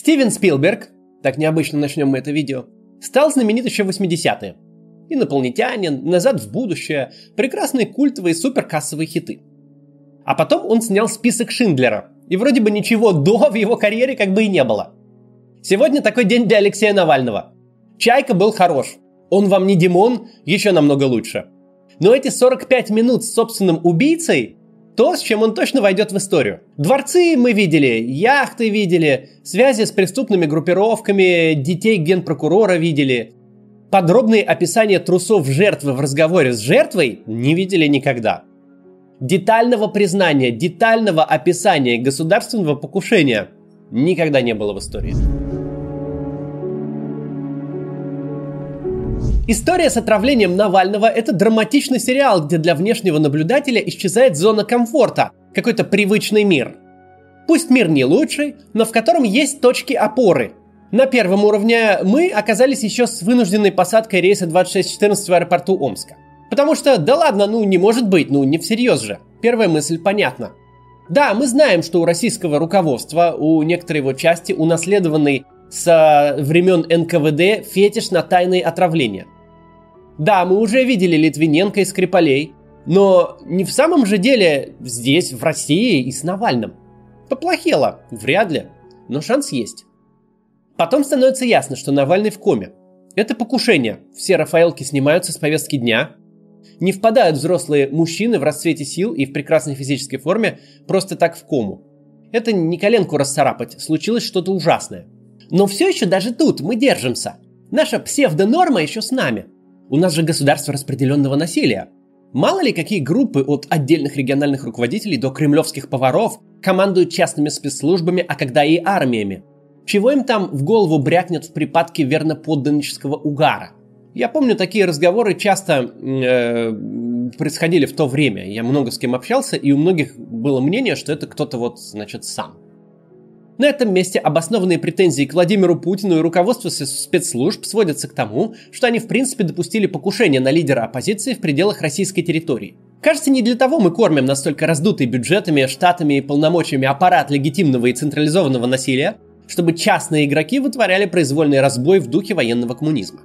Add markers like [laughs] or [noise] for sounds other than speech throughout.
Стивен Спилберг, так необычно начнем мы это видео, стал знаменит еще в 80-е. Инопланетянин, назад в будущее, прекрасные культовые суперкассовые хиты. А потом он снял список Шиндлера, и вроде бы ничего до в его карьере как бы и не было. Сегодня такой день для Алексея Навального. Чайка был хорош. Он вам не Димон, еще намного лучше. Но эти 45 минут с собственным убийцей то, с чем он точно войдет в историю. Дворцы мы видели, яхты видели, связи с преступными группировками, детей генпрокурора видели. Подробные описания трусов жертвы в разговоре с жертвой не видели никогда. Детального признания, детального описания государственного покушения никогда не было в истории. История с отравлением Навального – это драматичный сериал, где для внешнего наблюдателя исчезает зона комфорта, какой-то привычный мир. Пусть мир не лучший, но в котором есть точки опоры. На первом уровне мы оказались еще с вынужденной посадкой рейса 2614 в аэропорту Омска. Потому что, да ладно, ну не может быть, ну не всерьез же. Первая мысль понятна. Да, мы знаем, что у российского руководства, у некоторой его части, унаследованный с времен НКВД фетиш на тайные отравления – да, мы уже видели Литвиненко и Скрипалей, но не в самом же деле здесь, в России и с Навальным. Поплохело, вряд ли, но шанс есть. Потом становится ясно, что Навальный в коме. Это покушение. Все Рафаэлки снимаются с повестки дня. Не впадают взрослые мужчины в расцвете сил и в прекрасной физической форме просто так в кому. Это не коленку расцарапать, случилось что-то ужасное. Но все еще даже тут мы держимся. Наша псевдонорма еще с нами – у нас же государство распределенного насилия. Мало ли какие группы от отдельных региональных руководителей до кремлевских поваров командуют частными спецслужбами, а когда и армиями. Чего им там в голову брякнет в припадке верноподданнического угара? Я помню, такие разговоры часто э, происходили в то время. Я много с кем общался, и у многих было мнение, что это кто-то вот, значит, сам. На этом месте обоснованные претензии к Владимиру Путину и руководству спецслужб сводятся к тому, что они в принципе допустили покушение на лидера оппозиции в пределах российской территории. Кажется, не для того мы кормим настолько раздутый бюджетами, штатами и полномочиями аппарат легитимного и централизованного насилия, чтобы частные игроки вытворяли произвольный разбой в духе военного коммунизма.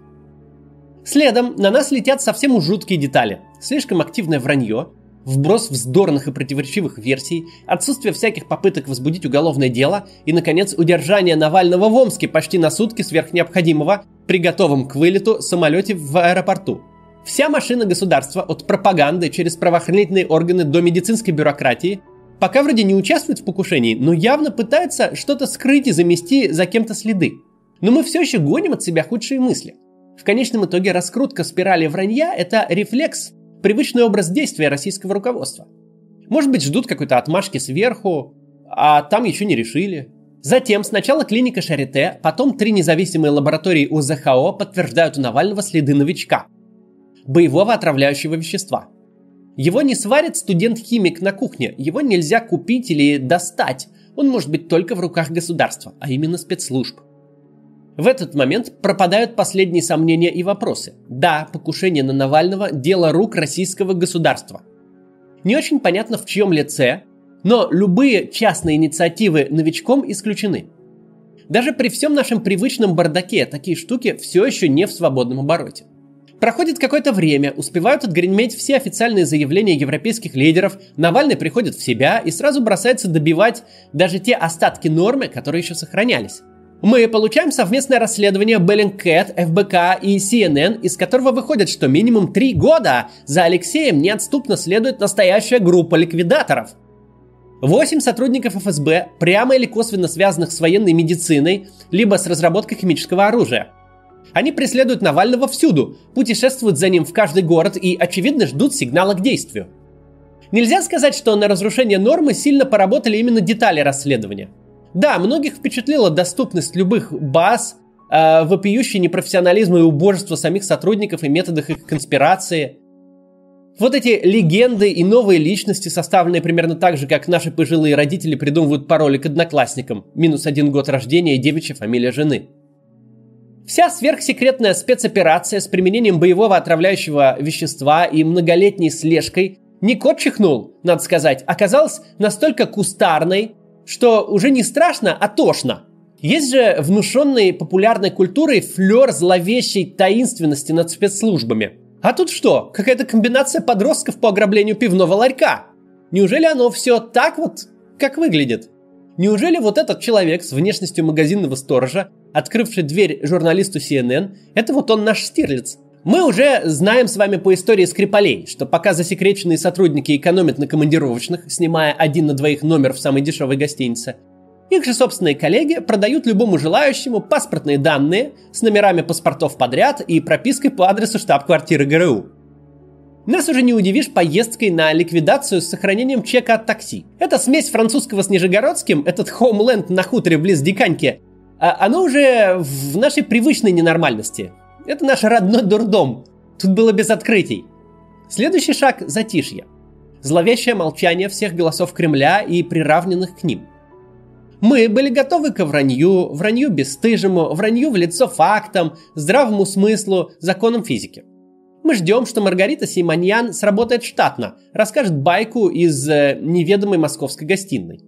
Следом на нас летят совсем уж жуткие детали. Слишком активное вранье, вброс вздорных и противоречивых версий, отсутствие всяких попыток возбудить уголовное дело и, наконец, удержание Навального в Омске почти на сутки сверх необходимого при готовом к вылету самолете в аэропорту. Вся машина государства от пропаганды через правоохранительные органы до медицинской бюрократии пока вроде не участвует в покушении, но явно пытается что-то скрыть и замести за кем-то следы. Но мы все еще гоним от себя худшие мысли. В конечном итоге раскрутка спирали вранья – это рефлекс привычный образ действия российского руководства. Может быть, ждут какой-то отмашки сверху, а там еще не решили. Затем сначала клиника Шарите, потом три независимые лаборатории УЗХО подтверждают у Навального следы новичка – боевого отравляющего вещества. Его не сварит студент-химик на кухне, его нельзя купить или достать, он может быть только в руках государства, а именно спецслужб. В этот момент пропадают последние сомнения и вопросы. Да, покушение на Навального – дело рук российского государства. Не очень понятно в чьем лице, но любые частные инициативы новичком исключены. Даже при всем нашем привычном бардаке такие штуки все еще не в свободном обороте. Проходит какое-то время, успевают отгреметь все официальные заявления европейских лидеров, Навальный приходит в себя и сразу бросается добивать даже те остатки нормы, которые еще сохранялись. Мы получаем совместное расследование Bellingcat, ФБК и CNN, из которого выходит, что минимум три года за Алексеем неотступно следует настоящая группа ликвидаторов. Восемь сотрудников ФСБ, прямо или косвенно связанных с военной медициной, либо с разработкой химического оружия. Они преследуют Навального всюду, путешествуют за ним в каждый город и, очевидно, ждут сигнала к действию. Нельзя сказать, что на разрушение нормы сильно поработали именно детали расследования – да, многих впечатлила доступность любых баз, э, вопиющий непрофессионализм и убожество самих сотрудников и методах их конспирации. Вот эти легенды и новые личности, составленные примерно так же, как наши пожилые родители придумывают пароли к одноклассникам, минус один год рождения и девичья фамилия жены. Вся сверхсекретная спецоперация с применением боевого отравляющего вещества и многолетней слежкой не кот чихнул, надо сказать, оказалась настолько кустарной, что уже не страшно, а тошно. Есть же внушенный популярной культурой флер зловещей таинственности над спецслужбами. А тут что? Какая-то комбинация подростков по ограблению пивного ларька. Неужели оно все так вот, как выглядит? Неужели вот этот человек с внешностью магазинного сторожа, открывший дверь журналисту CNN, это вот он наш Стирлиц? Мы уже знаем с вами по истории Скрипалей, что пока засекреченные сотрудники экономят на командировочных, снимая один на двоих номер в самой дешевой гостинице, их же собственные коллеги продают любому желающему паспортные данные с номерами паспортов подряд и пропиской по адресу штаб-квартиры ГРУ. Нас уже не удивишь поездкой на ликвидацию с сохранением чека от такси. Это смесь французского с нижегородским, этот хоумленд на хуторе близ Диканьки, а оно уже в нашей привычной ненормальности. Это наш родной дурдом. Тут было без открытий. Следующий шаг – затишье. Зловещее молчание всех голосов Кремля и приравненных к ним. Мы были готовы к вранью, вранью бесстыжему, вранью в лицо фактам, здравому смыслу, законам физики – мы ждем, что Маргарита Симоньян сработает штатно, расскажет байку из э, неведомой московской гостиной.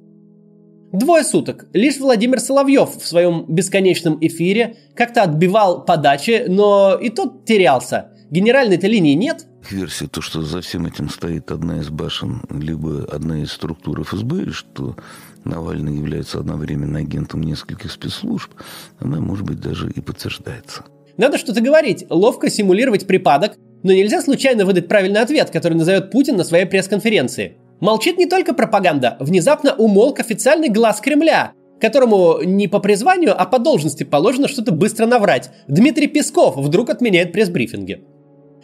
Двое суток. Лишь Владимир Соловьев в своем бесконечном эфире как-то отбивал подачи, но и тот терялся. Генеральной-то линии нет. Версия, то, что за всем этим стоит одна из башен, либо одна из структур ФСБ, что Навальный является одновременно агентом нескольких спецслужб, она, может быть, даже и подтверждается. Надо что-то говорить, ловко симулировать припадок, но нельзя случайно выдать правильный ответ, который назовет Путин на своей пресс-конференции. Молчит не только пропаганда, внезапно умолк официальный глаз Кремля, которому не по призванию, а по должности положено что-то быстро наврать. Дмитрий Песков вдруг отменяет пресс-брифинги.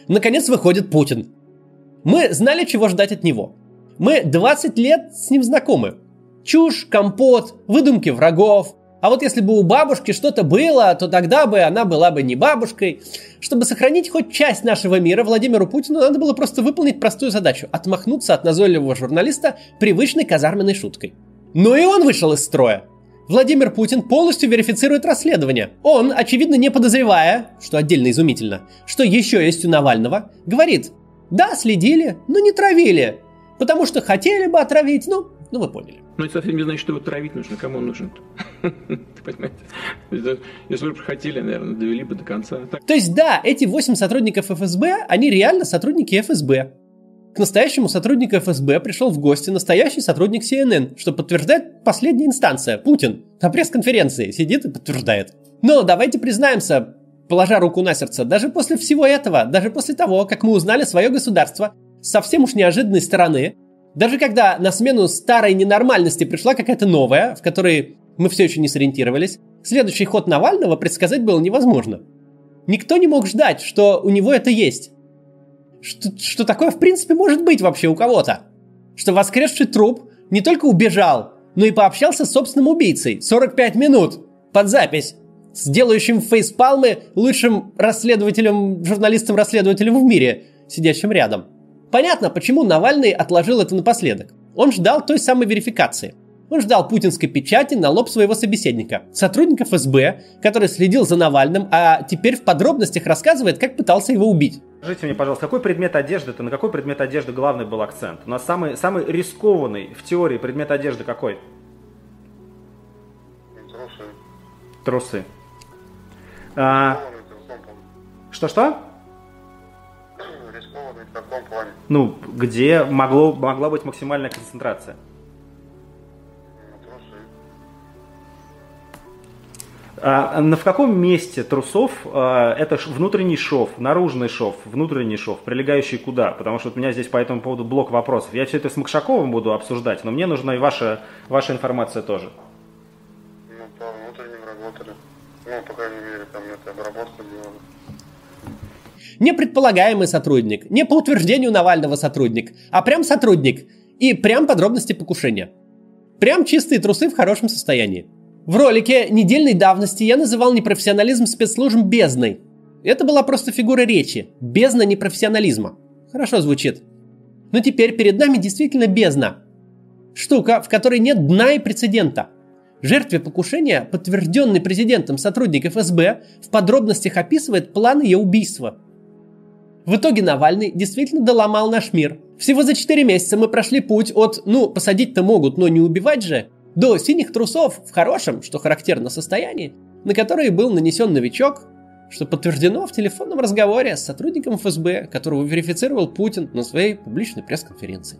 Наконец выходит Путин. Мы знали, чего ждать от него. Мы 20 лет с ним знакомы. Чушь, компот, выдумки врагов, а вот если бы у бабушки что-то было, то тогда бы она была бы не бабушкой. Чтобы сохранить хоть часть нашего мира, Владимиру Путину надо было просто выполнить простую задачу – отмахнуться от назойливого журналиста привычной казарменной шуткой. Но и он вышел из строя. Владимир Путин полностью верифицирует расследование. Он, очевидно не подозревая, что отдельно изумительно, что еще есть у Навального, говорит, да, следили, но не травили, потому что хотели бы отравить, ну, ну вы поняли. Но это совсем не значит, что его травить нужно. Кому он нужен? [laughs] Понимаете? Если бы хотели, наверное, довели бы до конца. То есть, да, эти восемь сотрудников ФСБ, они реально сотрудники ФСБ. К настоящему сотруднику ФСБ пришел в гости настоящий сотрудник CNN, что подтверждает последняя инстанция, Путин. На пресс-конференции сидит и подтверждает. Но давайте признаемся, положа руку на сердце, даже после всего этого, даже после того, как мы узнали свое государство совсем уж неожиданной стороны, даже когда на смену старой ненормальности пришла какая-то новая, в которой мы все еще не сориентировались, следующий ход Навального предсказать было невозможно. Никто не мог ждать, что у него это есть. Что, что такое в принципе может быть вообще у кого-то. Что воскресший труп не только убежал, но и пообщался с собственным убийцей 45 минут под запись с делающим фейспалмы лучшим расследователем, журналистом-расследователем в мире, сидящим рядом. Понятно, почему Навальный отложил это напоследок. Он ждал той самой верификации. Он ждал путинской печати на лоб своего собеседника, сотрудника ФСБ, который следил за Навальным, а теперь в подробностях рассказывает, как пытался его убить. Скажите мне, пожалуйста, какой предмет одежды, это на какой предмет одежды главный был акцент? У нас самый, самый рискованный в теории предмет одежды какой? Трусы. Трусы. А... Что-что? В каком плане? Ну, где могло, могла быть максимальная концентрация? А, в каком месте трусов а, это внутренний шов, наружный шов, внутренний шов, прилегающий куда? Потому что вот у меня здесь по этому поводу блок вопросов. Я все это с Макшаковым буду обсуждать, но мне нужна и ваша, ваша информация тоже. Ну, по внутренним работали. Ну, по крайней мере, там это обработка делала. Не предполагаемый сотрудник, не по утверждению Навального сотрудник, а прям сотрудник. И прям подробности покушения. Прям чистые трусы в хорошем состоянии. В ролике недельной давности я называл непрофессионализм спецслужб бездной. Это была просто фигура речи. Бездна непрофессионализма. Хорошо звучит. Но теперь перед нами действительно бездна. Штука, в которой нет дна и прецедента. Жертве покушения, подтвержденный президентом сотрудник ФСБ, в подробностях описывает план ее убийства. В итоге Навальный действительно доломал наш мир. Всего за 4 месяца мы прошли путь от «ну, посадить-то могут, но не убивать же» До синих трусов в хорошем, что характерно, состоянии, на которые был нанесен новичок, что подтверждено в телефонном разговоре с сотрудником ФСБ, которого верифицировал Путин на своей публичной пресс-конференции.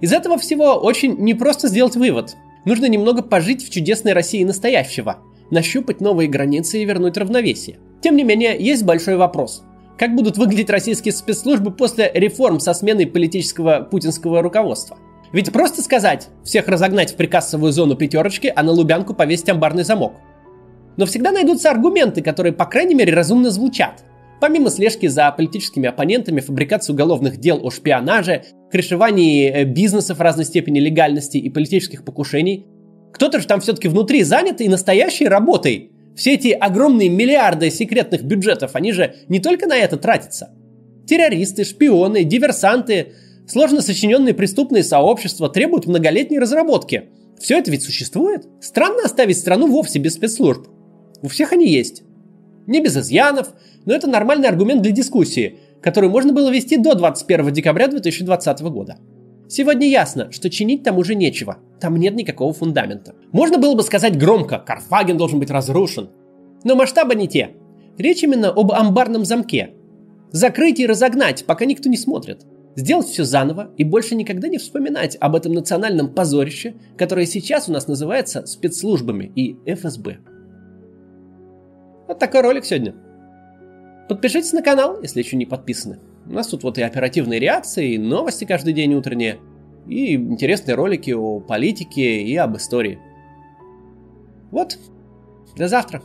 Из этого всего очень непросто сделать вывод. Нужно немного пожить в чудесной России настоящего, нащупать новые границы и вернуть равновесие. Тем не менее, есть большой вопрос. Как будут выглядеть российские спецслужбы после реформ со сменой политического путинского руководства? Ведь просто сказать, всех разогнать в прикассовую зону пятерочки, а на Лубянку повесить амбарный замок. Но всегда найдутся аргументы, которые, по крайней мере, разумно звучат. Помимо слежки за политическими оппонентами, фабрикации уголовных дел о шпионаже, крышевании э, бизнесов разной степени легальности и политических покушений, кто-то же там все-таки внутри занят и настоящей работой. Все эти огромные миллиарды секретных бюджетов, они же не только на это тратятся. Террористы, шпионы, диверсанты, сложно сочиненные преступные сообщества требуют многолетней разработки. Все это ведь существует. Странно оставить страну вовсе без спецслужб. У всех они есть. Не без изъянов, но это нормальный аргумент для дискуссии, которую можно было вести до 21 декабря 2020 года. Сегодня ясно, что чинить там уже нечего. Там нет никакого фундамента. Можно было бы сказать громко, Карфаген должен быть разрушен. Но масштабы не те. Речь именно об амбарном замке. Закрыть и разогнать, пока никто не смотрит. Сделать все заново и больше никогда не вспоминать об этом национальном позорище, которое сейчас у нас называется спецслужбами и ФСБ. Вот такой ролик сегодня. Подпишитесь на канал, если еще не подписаны. У нас тут вот и оперативные реакции, и новости каждый день утренние, и интересные ролики о политике и об истории. Вот, до завтра.